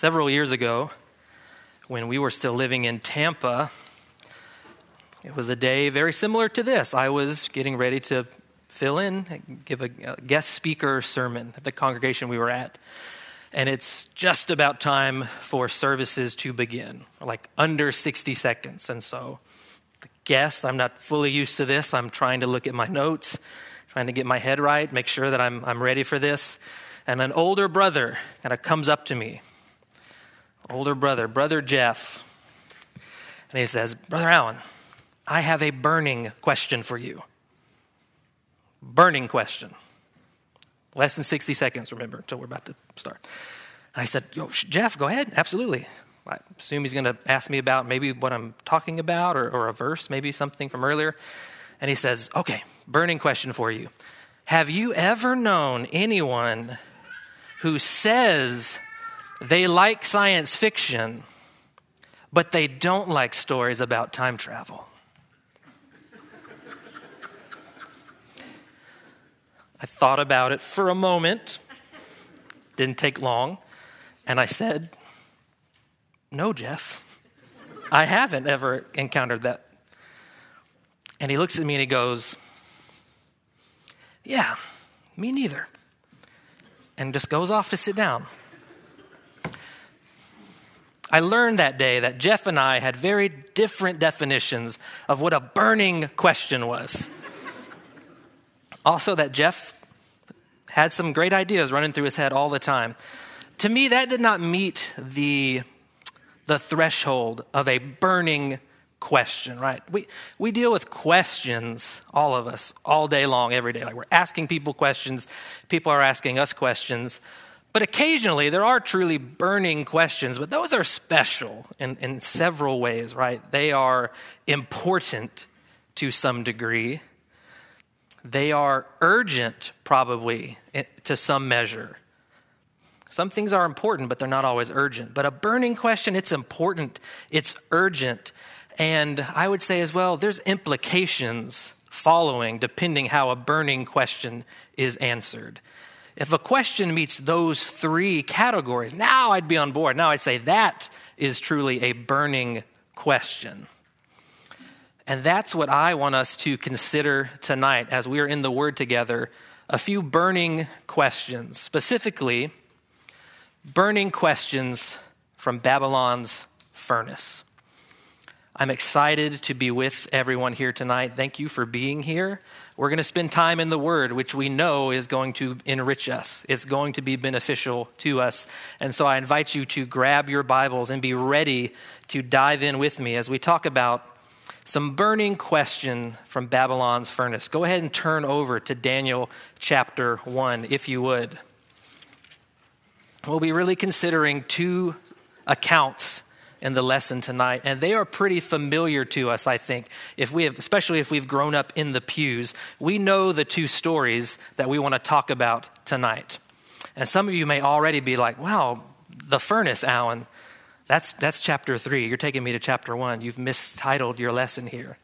Several years ago, when we were still living in Tampa, it was a day very similar to this. I was getting ready to fill in, give a guest speaker sermon at the congregation we were at. And it's just about time for services to begin, like under 60 seconds. And so, the guest, I'm not fully used to this. I'm trying to look at my notes, trying to get my head right, make sure that I'm, I'm ready for this. And an older brother kind of comes up to me older brother, Brother Jeff. And he says, Brother Allen, I have a burning question for you. Burning question. Less than 60 seconds, remember, until we're about to start. And I said, Jeff, go ahead. Absolutely. I assume he's going to ask me about maybe what I'm talking about or, or a verse, maybe something from earlier. And he says, Okay, burning question for you. Have you ever known anyone who says they like science fiction, but they don't like stories about time travel. I thought about it for a moment, didn't take long, and I said, No, Jeff, I haven't ever encountered that. And he looks at me and he goes, Yeah, me neither. And just goes off to sit down. I learned that day that Jeff and I had very different definitions of what a burning question was. also, that Jeff had some great ideas running through his head all the time. To me, that did not meet the, the threshold of a burning question, right? We, we deal with questions, all of us, all day long, every day. Like we're asking people questions, people are asking us questions. But occasionally there are truly burning questions, but those are special in, in several ways, right? They are important to some degree. They are urgent, probably, to some measure. Some things are important, but they're not always urgent. But a burning question, it's important, it's urgent. And I would say as well, there's implications following depending how a burning question is answered. If a question meets those three categories, now I'd be on board. Now I'd say that is truly a burning question. And that's what I want us to consider tonight as we are in the Word together a few burning questions, specifically, burning questions from Babylon's furnace. I'm excited to be with everyone here tonight. Thank you for being here. We're going to spend time in the Word, which we know is going to enrich us. It's going to be beneficial to us. And so I invite you to grab your Bibles and be ready to dive in with me as we talk about some burning question from Babylon's furnace. Go ahead and turn over to Daniel chapter 1, if you would. We'll be really considering two accounts in the lesson tonight, and they are pretty familiar to us, I think. If we have, especially if we've grown up in the pews, we know the two stories that we want to talk about tonight. And some of you may already be like, wow, the furnace, Alan, that's, that's chapter three. You're taking me to chapter one. You've mistitled your lesson here.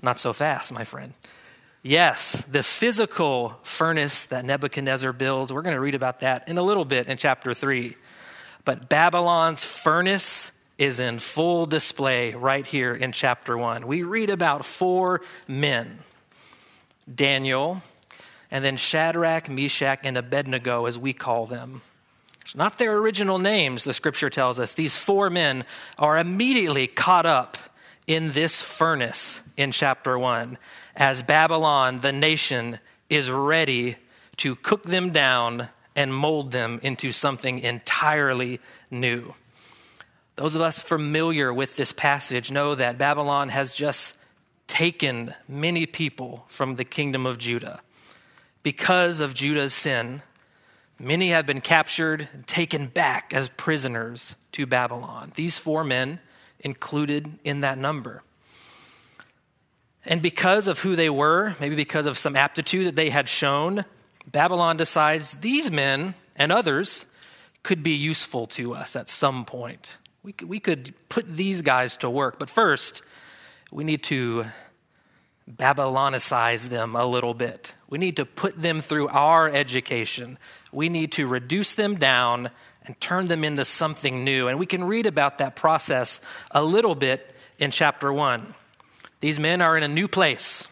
Not so fast, my friend. Yes, the physical furnace that Nebuchadnezzar builds, we're going to read about that in a little bit in chapter three. But Babylon's furnace is in full display right here in chapter 1. We read about four men Daniel, and then Shadrach, Meshach, and Abednego, as we call them. It's not their original names, the scripture tells us. These four men are immediately caught up in this furnace in chapter 1 as Babylon, the nation, is ready to cook them down and mold them into something entirely new. Those of us familiar with this passage know that Babylon has just taken many people from the kingdom of Judah. Because of Judah's sin, many have been captured and taken back as prisoners to Babylon. These four men included in that number. And because of who they were, maybe because of some aptitude that they had shown, Babylon decides these men and others could be useful to us at some point. We could, we could put these guys to work, but first, we need to Babylonicize them a little bit. We need to put them through our education. We need to reduce them down and turn them into something new. And we can read about that process a little bit in chapter 1. These men are in a new place.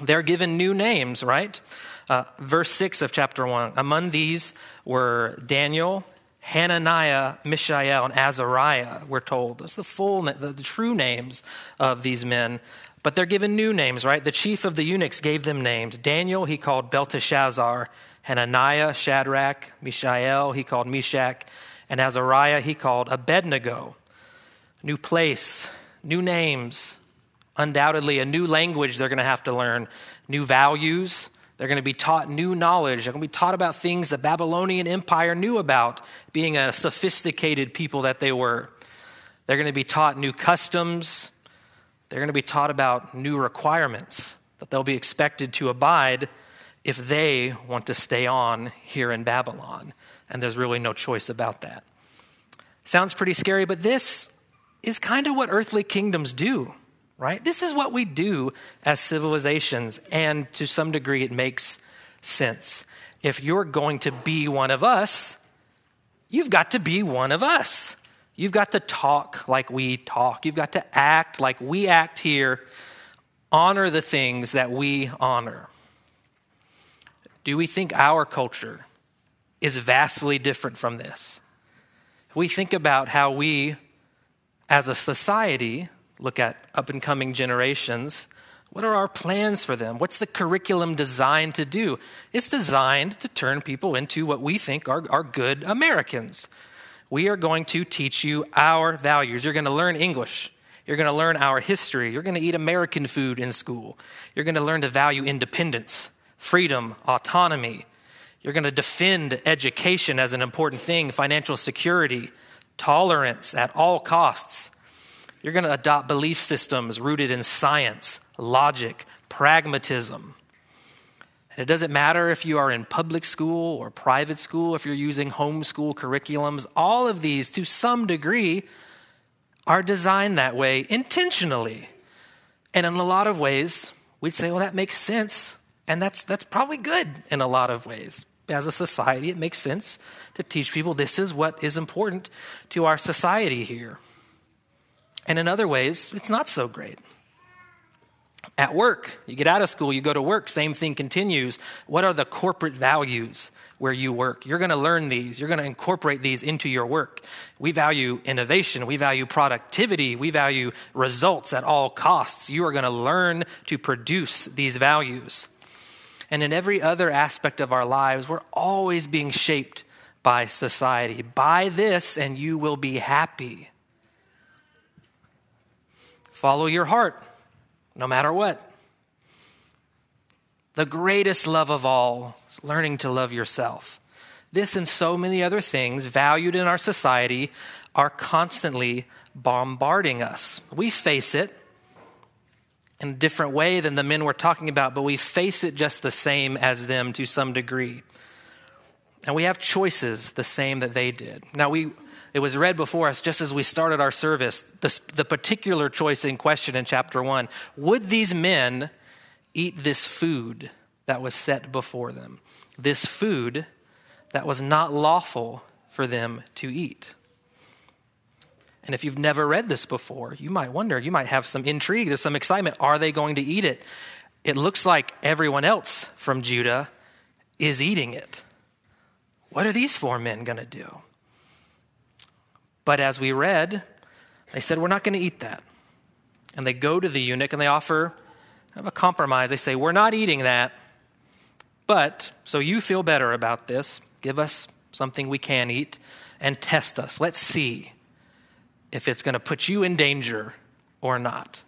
They're given new names, right? Uh, verse 6 of chapter 1 Among these were Daniel, Hananiah, Mishael, and Azariah, we're told. That's the full, the, the true names of these men. But they're given new names, right? The chief of the eunuchs gave them names. Daniel, he called Belteshazzar. Hananiah, Shadrach, Mishael, he called Meshach. And Azariah, he called Abednego. New place, new names, undoubtedly a new language they're going to have to learn, new values. They're going to be taught new knowledge. They're going to be taught about things the Babylonian Empire knew about, being a sophisticated people that they were. They're going to be taught new customs. They're going to be taught about new requirements that they'll be expected to abide if they want to stay on here in Babylon. And there's really no choice about that. Sounds pretty scary, but this is kind of what earthly kingdoms do right? This is what we do as civilizations, and to some degree, it makes sense. If you're going to be one of us, you've got to be one of us. You've got to talk like we talk. You've got to act like we act here. Honor the things that we honor. Do we think our culture is vastly different from this? We think about how we, as a society, look at up and coming generations, what are our plans for them? What's the curriculum designed to do? It's designed to turn people into what we think are, are good Americans. We are going to teach you our values. You're going to learn English. You're going to learn our history. You're going to eat American food in school. You're going to learn to value independence, freedom, autonomy. You're going to defend education as an important thing, financial security, tolerance at all costs. You're going to adopt belief systems rooted in science, logic, pragmatism. And it doesn't matter if you are in public school or private school, if you're using homeschool curriculums, all of these, to some degree, are designed that way intentionally. And in a lot of ways, we'd say, well, that makes sense. And that's, that's probably good in a lot of ways. As a society, it makes sense to teach people this is what is important to our society here. And in other ways, it's not so great. At work, you get out of school, you go to work, same thing continues. What are the corporate values where you work? You're going to learn these, you're going to incorporate these into your work. We value innovation, we value productivity, we value results at all costs. You are going to learn to produce these values. And in every other aspect of our lives, we're always being shaped by society. Buy this and you will be happy. Follow your heart, no matter what. The greatest love of all is learning to love yourself. This and so many other things valued in our society are constantly bombarding us. We face it in a different way than the men we're talking about, but we face it just the same as them to some degree. And we have choices the same that they did. Now, we it was read before us just as we started our service, the, the particular choice in question in chapter 1. Would these men eat this food that was set before them? This food that was not lawful for them to eat. And if you've never read this before, you might wonder, you might have some intrigue, there's some excitement. Are they going to eat it? It looks like everyone else from Judah is eating it. What are these four men going to do? But as we read, they said, We're not going to eat that. And they go to the eunuch and they offer a compromise. They say, We're not eating that, but so you feel better about this, give us something we can eat and test us. Let's see if it's going to put you in danger or not.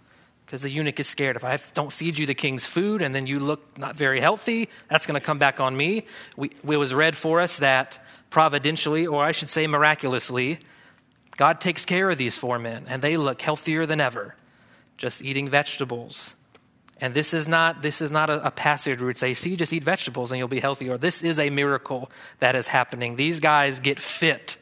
Because the eunuch is scared. If I don't feed you the king's food and then you look not very healthy, that's going to come back on me. We, it was read for us that providentially, or I should say miraculously, God takes care of these four men, and they look healthier than ever, just eating vegetables. And this is not, this is not a, a passage where we'd say, see, just eat vegetables and you'll be healthy. Or this is a miracle that is happening. These guys get fit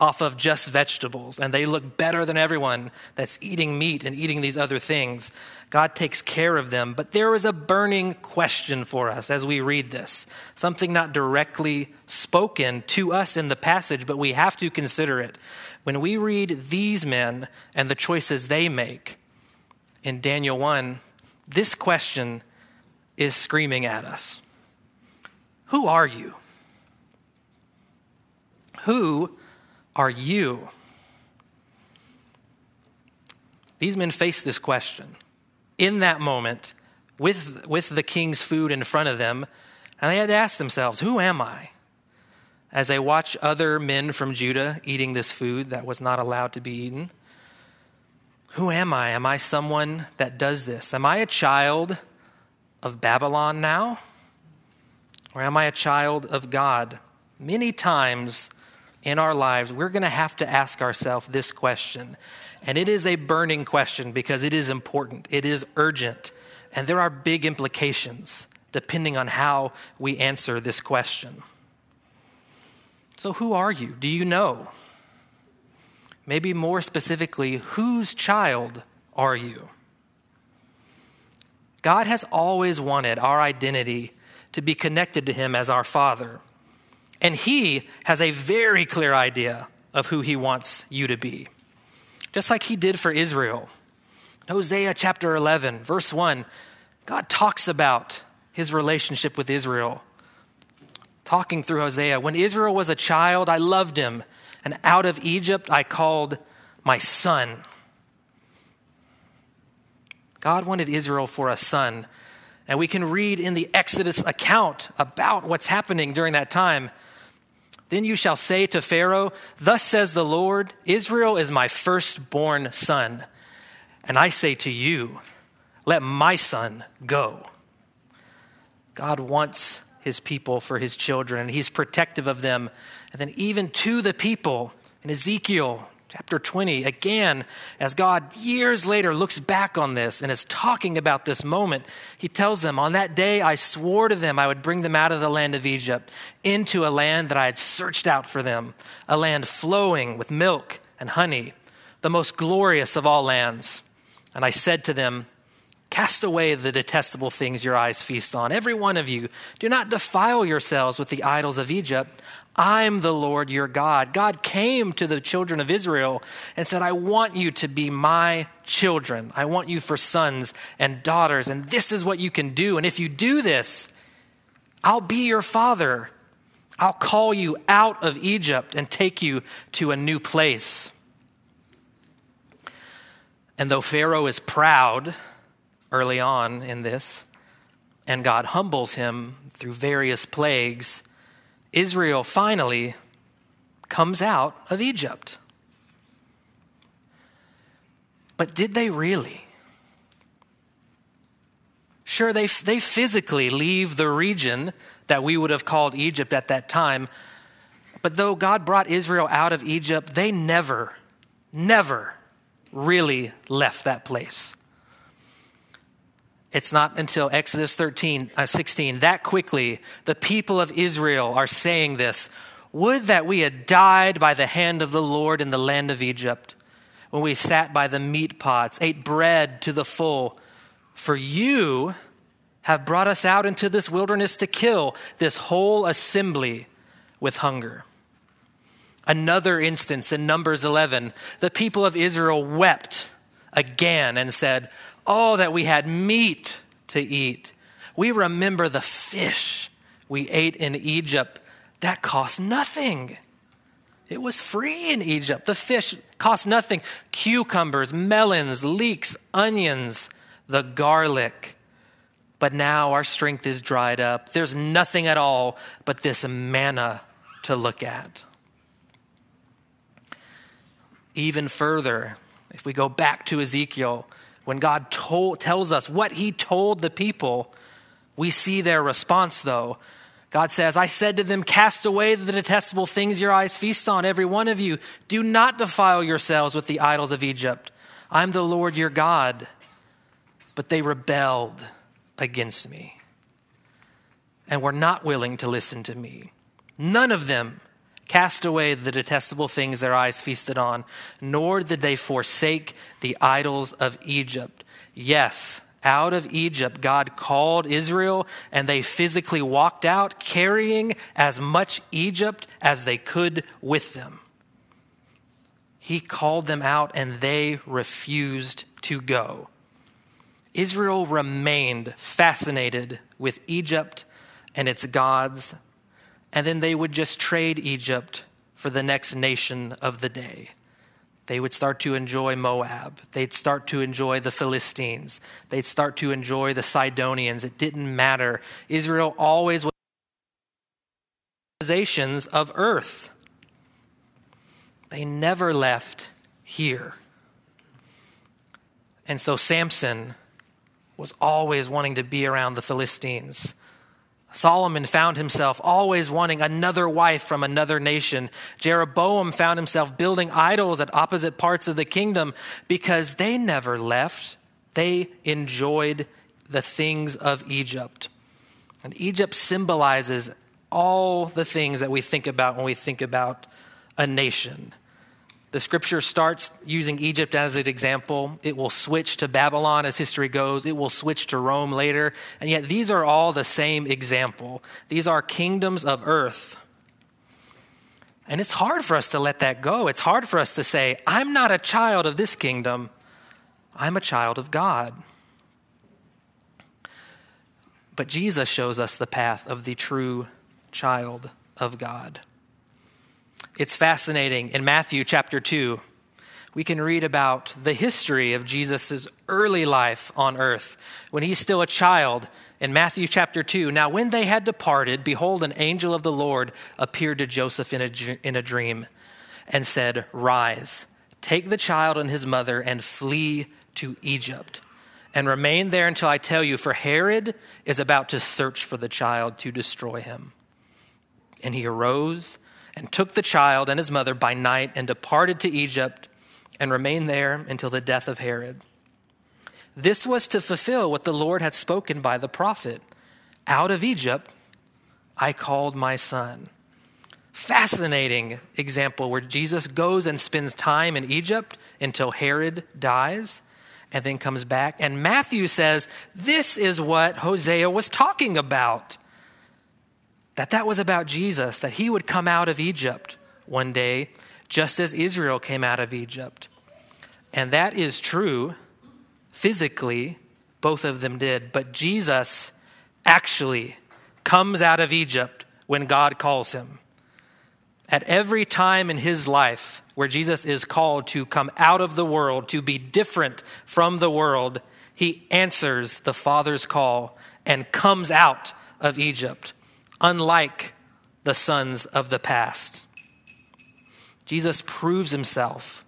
off of just vegetables and they look better than everyone that's eating meat and eating these other things. God takes care of them. But there is a burning question for us as we read this, something not directly spoken to us in the passage, but we have to consider it. When we read these men and the choices they make in Daniel 1, this question is screaming at us Who are you? Who are you? These men face this question in that moment with, with the king's food in front of them, and they had to ask themselves, Who am I? As I watch other men from Judah eating this food that was not allowed to be eaten. Who am I? Am I someone that does this? Am I a child of Babylon now? Or am I a child of God? Many times in our lives, we're going to have to ask ourselves this question. And it is a burning question because it is important, it is urgent, and there are big implications depending on how we answer this question. So, who are you? Do you know? Maybe more specifically, whose child are you? God has always wanted our identity to be connected to Him as our Father. And he has a very clear idea of who he wants you to be, just like he did for Israel. Hosea chapter 11, verse 1, God talks about his relationship with Israel. Talking through Hosea, when Israel was a child, I loved him, and out of Egypt I called my son. God wanted Israel for a son. And we can read in the Exodus account about what's happening during that time. Then you shall say to Pharaoh, Thus says the Lord, Israel is my firstborn son. And I say to you, Let my son go. God wants his people for his children, and he's protective of them. And then, even to the people in Ezekiel Chapter 20, again, as God years later looks back on this and is talking about this moment, he tells them, On that day I swore to them I would bring them out of the land of Egypt into a land that I had searched out for them, a land flowing with milk and honey, the most glorious of all lands. And I said to them, Cast away the detestable things your eyes feast on. Every one of you, do not defile yourselves with the idols of Egypt. I'm the Lord your God. God came to the children of Israel and said, I want you to be my children. I want you for sons and daughters, and this is what you can do. And if you do this, I'll be your father. I'll call you out of Egypt and take you to a new place. And though Pharaoh is proud early on in this, and God humbles him through various plagues, Israel finally comes out of Egypt. But did they really? Sure, they, they physically leave the region that we would have called Egypt at that time. But though God brought Israel out of Egypt, they never, never really left that place. It's not until Exodus 13, uh, 16, that quickly, the people of Israel are saying this Would that we had died by the hand of the Lord in the land of Egypt, when we sat by the meat pots, ate bread to the full. For you have brought us out into this wilderness to kill this whole assembly with hunger. Another instance in Numbers 11, the people of Israel wept again and said, Oh, that we had meat to eat. We remember the fish we ate in Egypt. That cost nothing. It was free in Egypt. The fish cost nothing. Cucumbers, melons, leeks, onions, the garlic. But now our strength is dried up. There's nothing at all but this manna to look at. Even further, if we go back to Ezekiel, when God told, tells us what he told the people, we see their response though. God says, I said to them, Cast away the detestable things your eyes feast on, every one of you. Do not defile yourselves with the idols of Egypt. I'm the Lord your God. But they rebelled against me and were not willing to listen to me. None of them cast away the detestable things their eyes feasted on, nor did they forsake the idols of Egypt. Yes, out of Egypt, God called Israel, and they physically walked out carrying as much Egypt as they could with them. He called them out, and they refused to go. Israel remained fascinated with Egypt and its gods and then they would just trade Egypt for the next nation of the day. They would start to enjoy Moab. They'd start to enjoy the Philistines. They'd start to enjoy the Sidonians. It didn't matter. Israel always was civilizations of earth. They never left here. And so Samson was always wanting to be around the Philistines. Solomon found himself always wanting another wife from another nation. Jeroboam found himself building idols at opposite parts of the kingdom because they never left. They enjoyed the things of Egypt. And Egypt symbolizes all the things that we think about when we think about a nation. The scripture starts using Egypt as an example. It will switch to Babylon as history goes. It will switch to Rome later. And yet, these are all the same example. These are kingdoms of earth. And it's hard for us to let that go. It's hard for us to say, I'm not a child of this kingdom, I'm a child of God. But Jesus shows us the path of the true child of God. It's fascinating. In Matthew chapter 2, we can read about the history of Jesus' early life on earth when he's still a child in Matthew chapter 2. Now, when they had departed, behold, an angel of the Lord appeared to Joseph in a, in a dream and said, Rise, take the child and his mother and flee to Egypt and remain there until I tell you, for Herod is about to search for the child to destroy him. And he arose and took the child and his mother by night and departed to Egypt and remained there until the death of Herod. This was to fulfill what the Lord had spoken by the prophet Out of Egypt I called my son. Fascinating example where Jesus goes and spends time in Egypt until Herod dies and then comes back. And Matthew says, This is what Hosea was talking about that that was about Jesus, that he would come out of Egypt one day, just as Israel came out of Egypt. And that is true physically, both of them did. But Jesus actually comes out of Egypt when God calls him. At every time in his life where Jesus is called to come out of the world, to be different from the world, he answers the Father's call and comes out of Egypt unlike the sons of the past. Jesus proves himself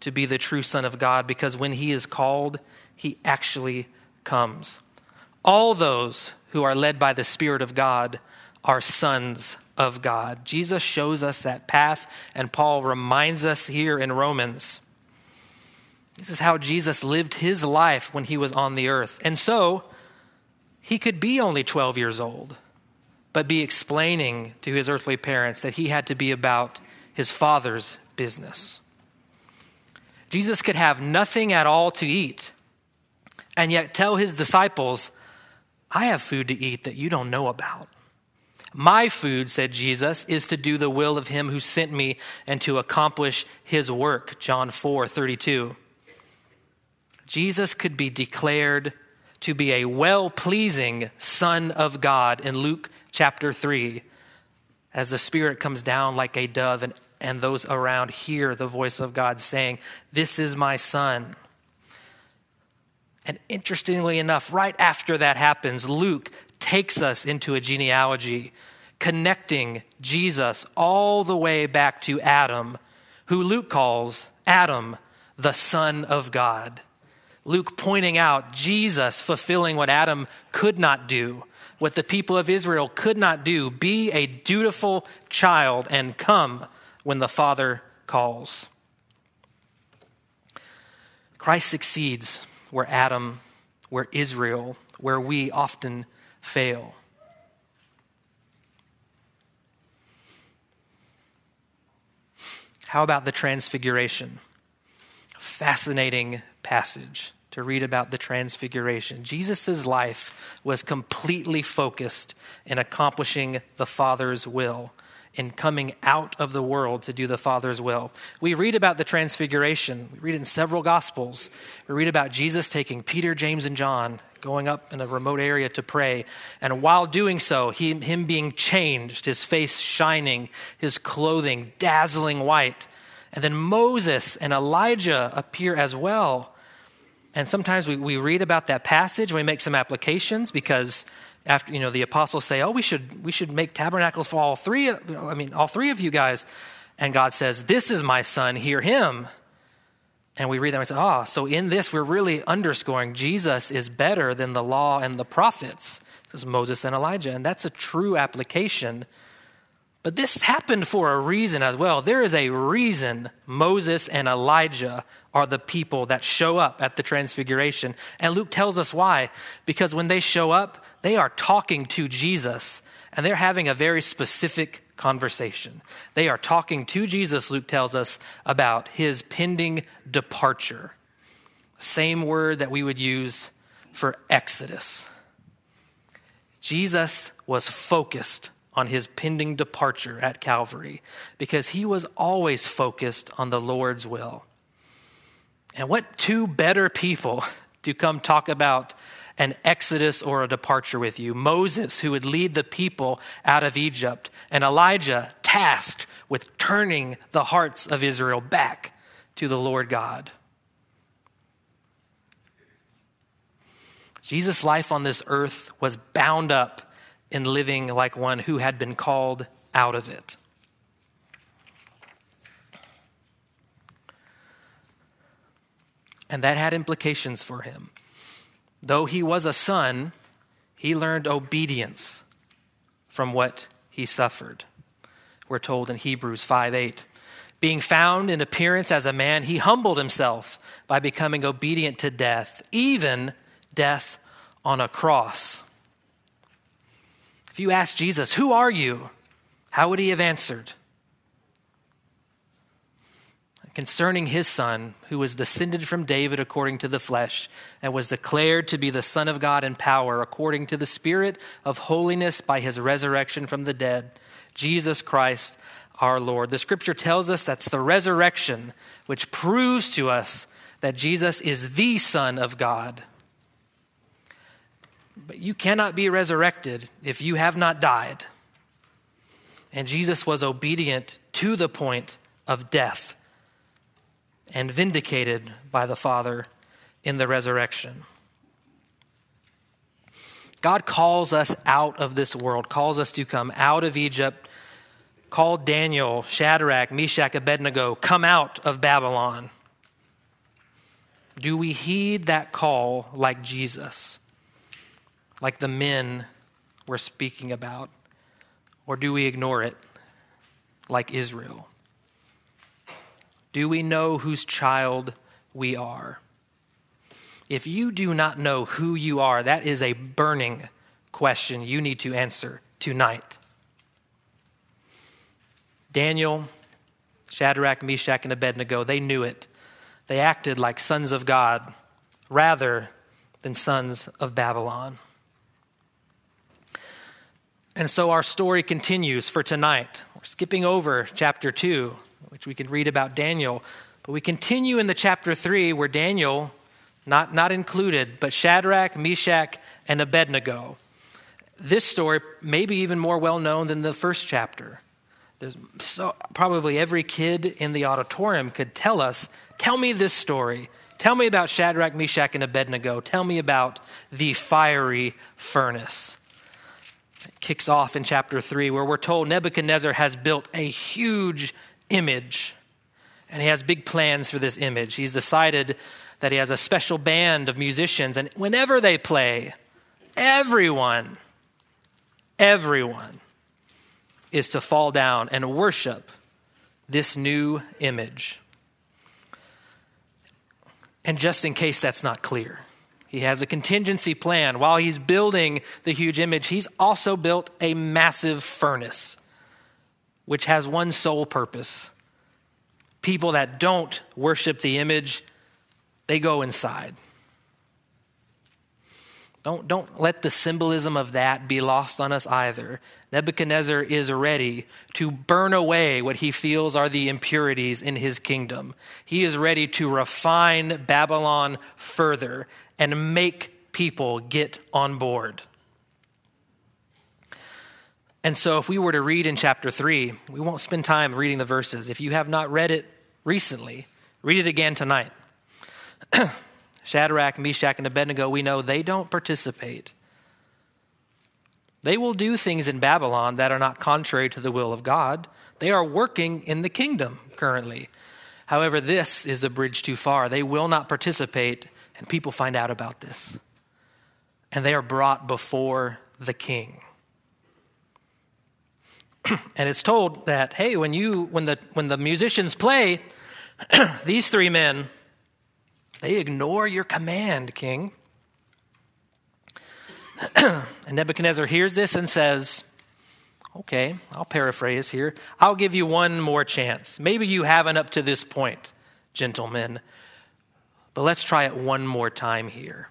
to be the true Son of God because when he is called, he actually comes. All those who are led by the Spirit of God are sons of God. Jesus shows us that path, and Paul reminds us here in Romans. This is how Jesus lived his life when he was on the earth. And so, he could be only 12 years old but be explaining to his earthly parents that he had to be about his father's business. Jesus could have nothing at all to eat and yet tell his disciples, I have food to eat that you don't know about. My food, said Jesus, is to do the will of him who sent me and to accomplish his work. John 4 32. Jesus could be declared to be a well pleasing Son of God in Luke chapter 3 as the Spirit comes down like a dove, and, and those around hear the voice of God saying, This is my Son. And interestingly enough, right after that happens, Luke takes us into a genealogy connecting Jesus all the way back to Adam, who Luke calls Adam, the Son of God. Luke pointing out Jesus fulfilling what Adam could not do what the people of Israel could not do be a dutiful child and come when the Father calls. Christ succeeds where Adam, where Israel, where we often fail. How about the Transfiguration? Fascinating passage to read about the Transfiguration. Jesus' life was completely focused in accomplishing the Father's will in coming out of the world to do the Father's will. We read about the Transfiguration. We read it in several Gospels. We read about Jesus taking Peter, James, and John, going up in a remote area to pray. And while doing so, he, him being changed, his face shining, his clothing dazzling white. And then Moses and Elijah appear as well. And sometimes we, we read about that passage, and we make some applications because after you know the apostles say, "Oh, we should we should make tabernacles for all three. I mean, all three of you guys." And God says, "This is my son. Hear him." And we read that and we say, "Oh, so in this we're really underscoring Jesus is better than the law and the prophets." This is Moses and Elijah, and that's a true application. But this happened for a reason as well. There is a reason Moses and Elijah are the people that show up at the transfiguration. And Luke tells us why. Because when they show up, they are talking to Jesus and they're having a very specific conversation. They are talking to Jesus, Luke tells us, about his pending departure. Same word that we would use for Exodus. Jesus was focused on his pending departure at Calvary because he was always focused on the Lord's will. And what two better people to come talk about an exodus or a departure with you. Moses, who would lead the people out of Egypt, and Elijah, tasked with turning the hearts of Israel back to the Lord God. Jesus' life on this earth was bound up in living like one who had been called out of it. And that had implications for him. Though he was a son, he learned obedience from what he suffered. We're told in Hebrews 5 8. Being found in appearance as a man, he humbled himself by becoming obedient to death, even death on a cross. If you ask Jesus, Who are you? How would he have answered? concerning his son, who was descended from David according to the flesh, and was declared to be the Son of God in power, according to the Spirit of holiness by his resurrection from the dead, Jesus Christ our Lord. The scripture tells us that's the resurrection which proves to us that Jesus is the Son of God. But you cannot be resurrected if you have not died. And Jesus was obedient to the point of death and vindicated by the Father in the resurrection. God calls us out of this world, calls us to come out of Egypt, called Daniel, Shadrach, Meshach, Abednego, come out of Babylon. Do we heed that call like Jesus, like the men we're speaking about, or do we ignore it like Israel? Do we know whose child we are? If you do not know who you are, that is a burning question you need to answer tonight. Daniel, Shadrach, Meshach, and Abednego, they knew it. They acted like sons of God rather than sons of Babylon. And so our story continues for tonight. We're skipping over chapter 2 which we can read about Daniel. But we continue in the chapter 3 where Daniel, not, not included, but Shadrach, Meshach, and Abednego. This story may be even more well known than the first chapter. There's so, probably every kid in the auditorium could tell us, tell me this story. Tell me about Shadrach, Meshach, and Abednego. Tell me about the fiery furnace. Kicks off in chapter 3, where we're told Nebuchadnezzar has built a huge image. And he has big plans for this image. He's decided that he has a special band of musicians, and whenever they play, everyone, everyone is to fall down and worship this new image. And just in case that's not clear, he has a contingency plan. While he's building the huge image, he's also built a massive furnace which has one sole purpose people that don't worship the image, they go inside. Don't, don't let the symbolism of that be lost on us either. Nebuchadnezzar is ready to burn away what he feels are the impurities in his kingdom. He is ready to refine Babylon further and make people get on board. And so, if we were to read in chapter 3, we won't spend time reading the verses. If you have not read it recently, read it again tonight. Shadrach, Meshach, and Abednego, we know they don't participate. They will do things in Babylon that are not contrary to the will of God. They are working in the kingdom currently. However, this is a bridge too far. They will not participate, and people find out about this. And they are brought before the king. and it's told that, hey, when you when the when the musicians play, these three men they ignore your command, king. and Nebuchadnezzar hears this and says, Okay, I'll paraphrase here. I'll give you one more chance. Maybe you haven't up to this point, gentlemen, but let's try it one more time here.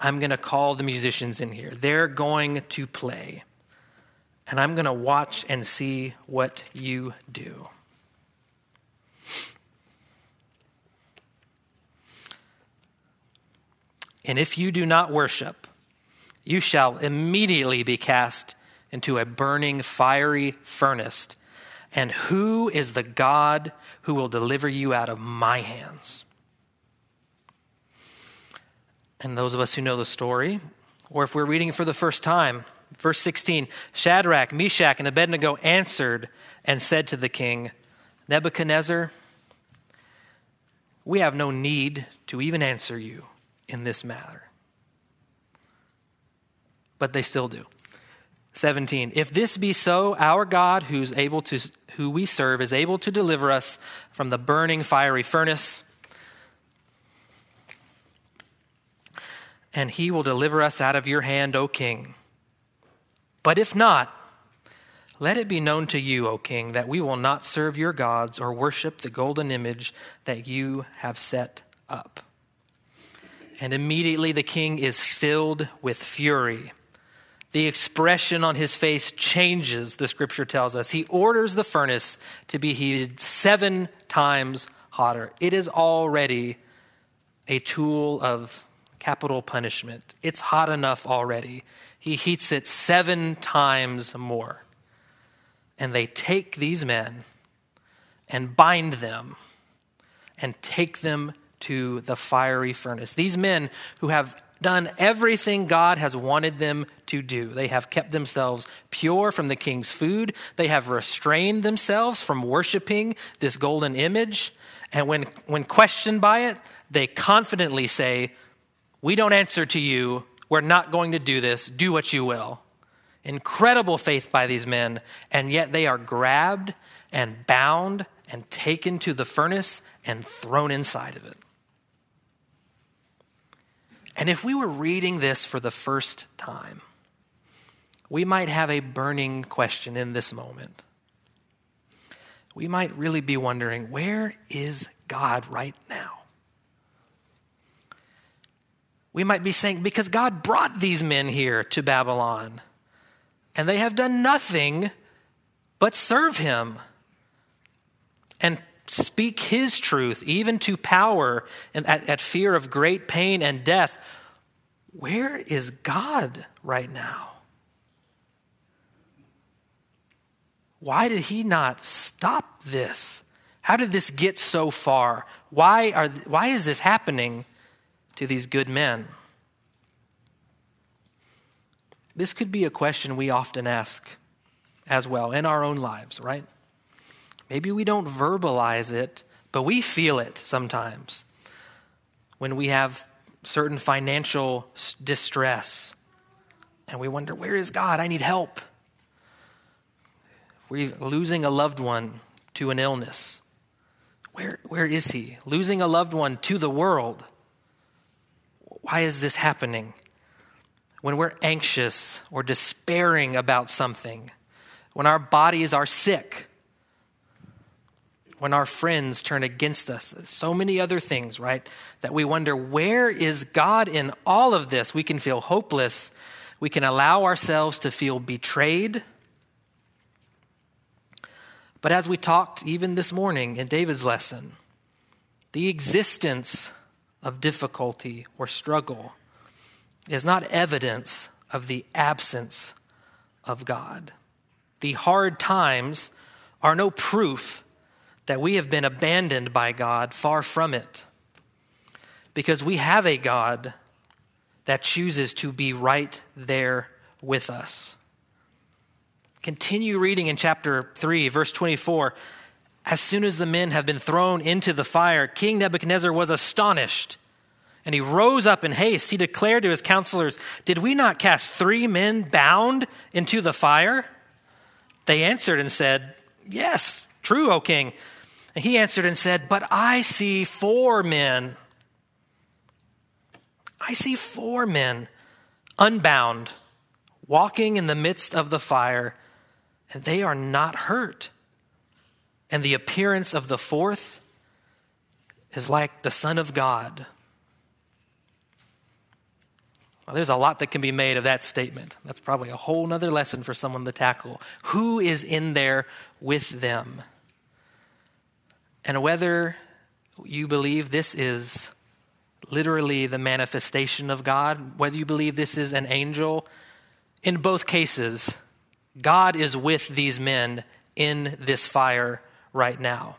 I'm going to call the musicians in here. They're going to play, and I'm going to watch and see what you do. And if you do not worship, you shall immediately be cast into a burning fiery furnace. And who is the God who will deliver you out of my hands? And those of us who know the story, or if we're reading it for the first time, verse 16 Shadrach, Meshach, and Abednego answered and said to the king, Nebuchadnezzar, we have no need to even answer you in this matter. But they still do. 17 If this be so, our God who's able to who we serve is able to deliver us from the burning fiery furnace and he will deliver us out of your hand, O king. But if not, let it be known to you, O king, that we will not serve your gods or worship the golden image that you have set up. And immediately the king is filled with fury. The expression on his face changes, the scripture tells us. He orders the furnace to be heated seven times hotter. It is already a tool of capital punishment. It's hot enough already. He heats it seven times more. And they take these men and bind them and take them to the fiery furnace. These men who have done everything God has wanted them to do. They have kept themselves pure from the king's food. They have restrained themselves from worshiping this golden image. And when, when questioned by it, they confidently say, We don't answer to you. We're not going to do this. Do what you will. Incredible faith by these men. And yet they are grabbed and bound and taken to the furnace and thrown inside of it. And if we were reading this for the first time, we might have a burning question in this moment. We might really be wondering where is God right now? We might be saying, because God brought these men here to Babylon, and they have done nothing but serve him and speak his truth, even to power and at, at fear of great pain and death. Where is God right now? Why did he not stop this? How did this get so far? Why, are, why is this happening to these good men? This could be a question we often ask as well in our own lives, right? Maybe we don't verbalize it, but we feel it sometimes. When we have certain financial distress and we wonder, where is God? I need help. We're losing a loved one to an illness. Where, where is he? Losing a loved one to the world. Why is this happening? When we're anxious or despairing about something, when our bodies are sick, when our friends turn against us. So many other things, right? That we wonder, where is God in all of this? We can feel hopeless. We can allow ourselves to feel betrayed. But as we talked even this morning in David's lesson, the existence of difficulty or struggle is not evidence of the absence of God. The hard times are no proof that we have been abandoned by God, far from it. Because we have a God that chooses to be right there with us. Continue reading in chapter 3, verse 24. As soon as the men have been thrown into the fire, King Nebuchadnezzar was astonished. And he rose up in haste. He declared to his counselors, Did we not cast three men bound into the fire? They answered and said, Yes, true, O king. And he answered and said, But I see four men. I see four men unbound, walking in the midst of the fire, and they are not hurt. And the appearance of the fourth is like the Son of God. Well, there's a lot that can be made of that statement. That's probably a whole other lesson for someone to tackle. Who is in there with them? And whether you believe this is literally the manifestation of God, whether you believe this is an angel, in both cases, God is with these men in this fire right now.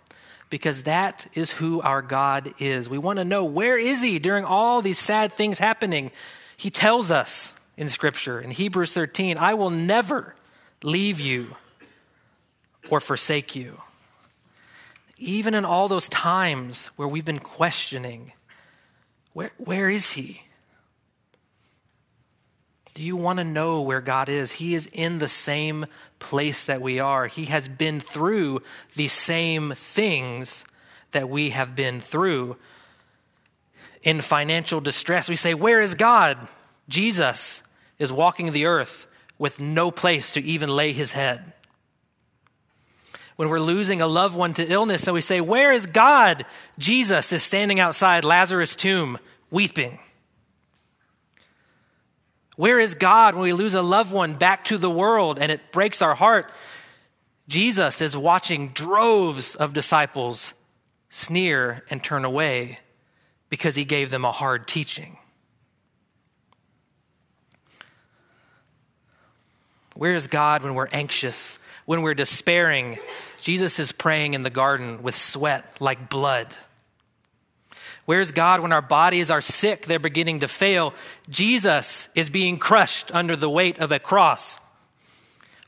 Because that is who our God is. We want to know where is he during all these sad things happening? He tells us in Scripture, in Hebrews 13, I will never leave you or forsake you. Even in all those times where we've been questioning, where, where is He? Do you want to know where God is? He is in the same place that we are. He has been through the same things that we have been through in financial distress. We say, Where is God? Jesus is walking the earth with no place to even lay his head. When we're losing a loved one to illness, and we say, Where is God? Jesus is standing outside Lazarus' tomb weeping. Where is God when we lose a loved one back to the world and it breaks our heart? Jesus is watching droves of disciples sneer and turn away because he gave them a hard teaching. Where is God when we're anxious, when we're despairing? Jesus is praying in the garden with sweat like blood. Where's God when our bodies are sick, they're beginning to fail? Jesus is being crushed under the weight of a cross.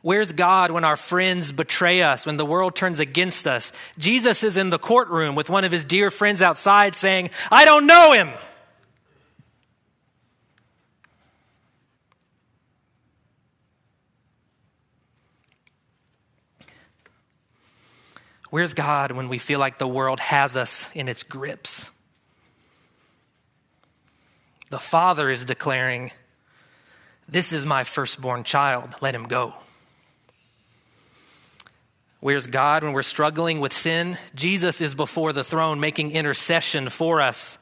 Where's God when our friends betray us, when the world turns against us? Jesus is in the courtroom with one of his dear friends outside saying, I don't know him. Where's God when we feel like the world has us in its grips? The Father is declaring, This is my firstborn child, let him go. Where's God when we're struggling with sin? Jesus is before the throne making intercession for us.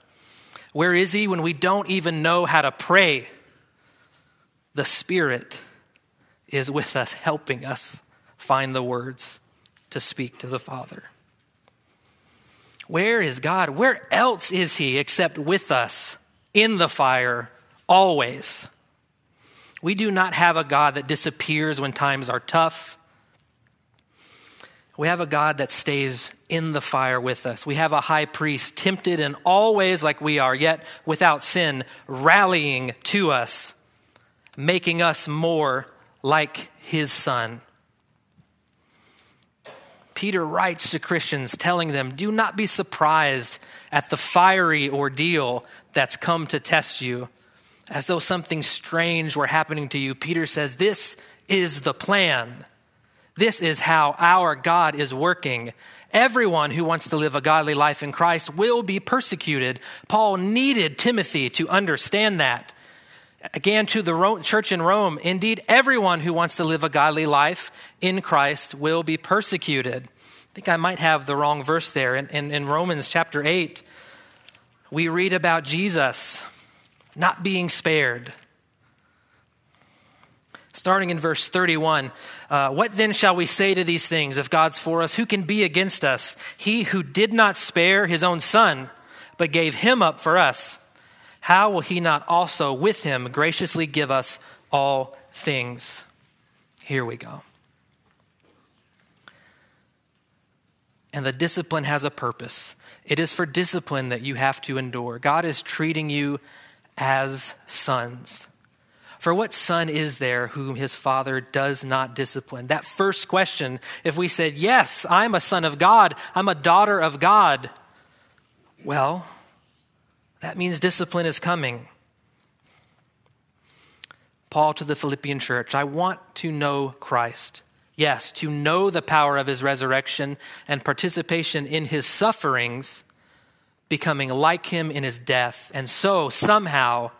Where is he when we don't even know how to pray? The Spirit is with us, helping us find the words to speak to the Father. Where is God? Where else is He except with us in the fire always? We do not have a God that disappears when times are tough. We have a God that stays in the fire with us. We have a high priest tempted in all ways like we are, yet without sin, rallying to us, making us more like his son. Peter writes to Christians telling them, Do not be surprised at the fiery ordeal that's come to test you, as though something strange were happening to you. Peter says, This is the plan. This is how our God is working. Everyone who wants to live a godly life in Christ will be persecuted. Paul needed Timothy to understand that. Again, to the church in Rome, indeed, everyone who wants to live a godly life in Christ will be persecuted. I think I might have the wrong verse there. In, in, in Romans chapter 8, we read about Jesus not being spared. Starting in verse 31, uh, what then shall we say to these things? If God's for us, who can be against us? He who did not spare his own son, but gave him up for us, how will he not also with him graciously give us all things? Here we go. And the discipline has a purpose. It is for discipline that you have to endure. God is treating you as sons. For what son is there whom his father does not discipline? That first question, if we said, Yes, I'm a son of God, I'm a daughter of God, well, that means discipline is coming. Paul to the Philippian church, I want to know Christ. Yes, to know the power of his resurrection and participation in his sufferings, becoming like him in his death, and so somehow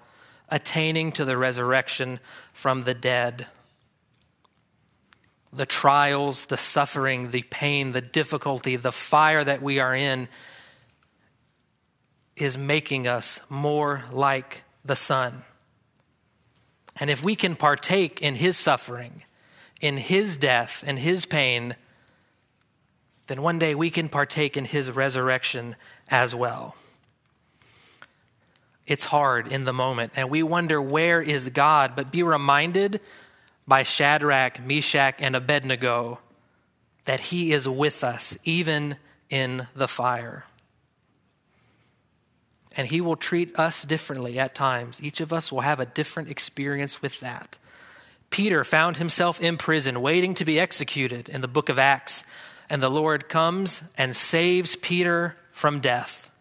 attaining to the resurrection from the dead. The trials, the suffering, the pain, the difficulty, the fire that we are in is making us more like the Son. And if we can partake in his suffering, in his death and his pain, then one day we can partake in his resurrection as well. It's hard in the moment, and we wonder, where is God? But be reminded by Shadrach, Meshach, and Abednego that he is with us, even in the fire. And he will treat us differently at times. Each of us will have a different experience with that. Peter found himself in prison, waiting to be executed in the book of Acts, and the Lord comes and saves Peter from death.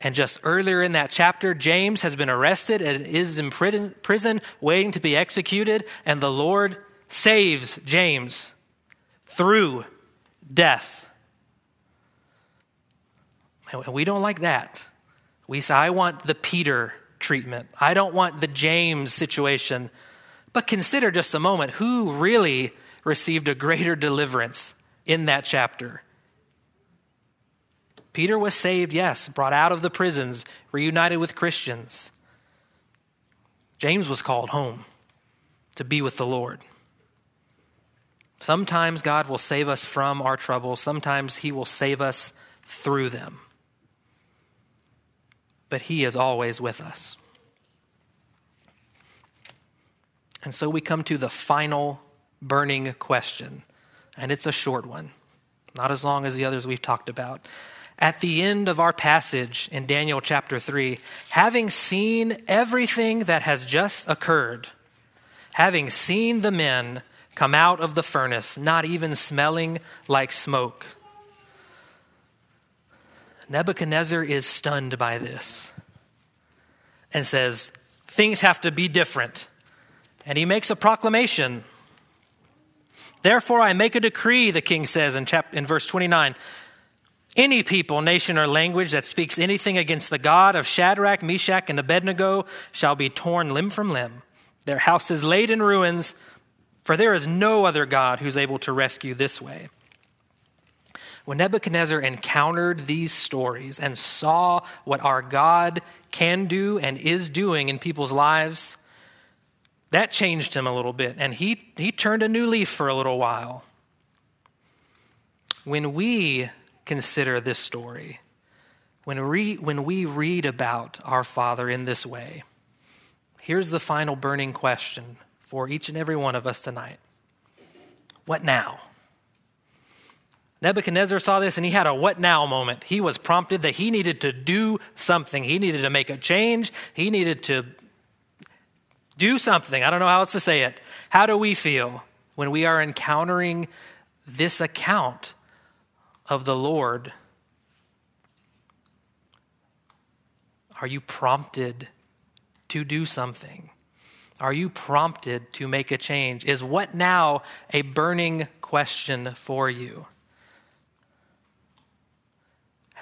And just earlier in that chapter, James has been arrested and is in prison, waiting to be executed, and the Lord saves James through death. And we don't like that. We say, I want the Peter treatment. I don't want the James situation. But consider just a moment who really received a greater deliverance in that chapter. Peter was saved, yes, brought out of the prisons, reunited with Christians. James was called home to be with the Lord. Sometimes God will save us from our troubles, sometimes He will save us through them but He is always with us. And so we come to the final burning question, and it's a short one, not as long as the others we've talked about. At the end of our passage in Daniel chapter 3, having seen everything that has just occurred, having seen the men come out of the furnace, not even smelling like smoke, Nebuchadnezzar is stunned by this and says, Things have to be different. And he makes a proclamation. Therefore, I make a decree, the king says in, chap- in verse 29. Any people, nation, or language that speaks anything against the God of Shadrach, Meshach, and Abednego shall be torn limb from limb. Their houses laid in ruins, for there is no other God who's able to rescue this way. When Nebuchadnezzar encountered these stories and saw what our God can do and is doing in people's lives, that changed him a little bit, and he, he turned a new leaf for a little while. When we consider this story, when we, when we read about our Father in this way, here's the final burning question for each and every one of us tonight What now? Nebuchadnezzar saw this and he had a what now moment. He was prompted that he needed to do something. He needed to make a change. He needed to do something. I don't know how else to say it. How do we feel when we are encountering this account of the Lord? Are you prompted to do something? Are you prompted to make a change? Is what now a burning question for you?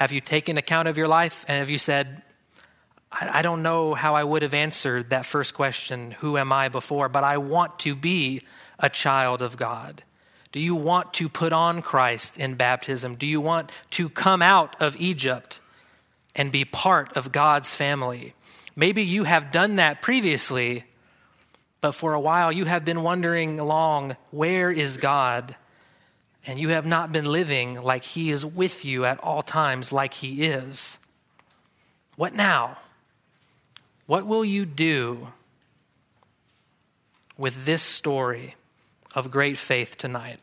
Have you taken account of your life and have you said, I, don't know how I would have answered that first question, who am I before, but I want to be a child of God? Do you want to put on Christ in baptism? Do you want to come out of Egypt and be part of God's family? Maybe you have done that previously, but for a while you have been wondering along, where is God? And you have not been living like He is with you at all times, like He is. What now? What will you do with this story of great faith tonight?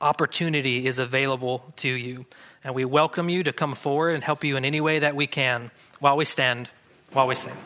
Opportunity is available to you, and we welcome you to come forward and help you in any way that we can while we stand, while we sing.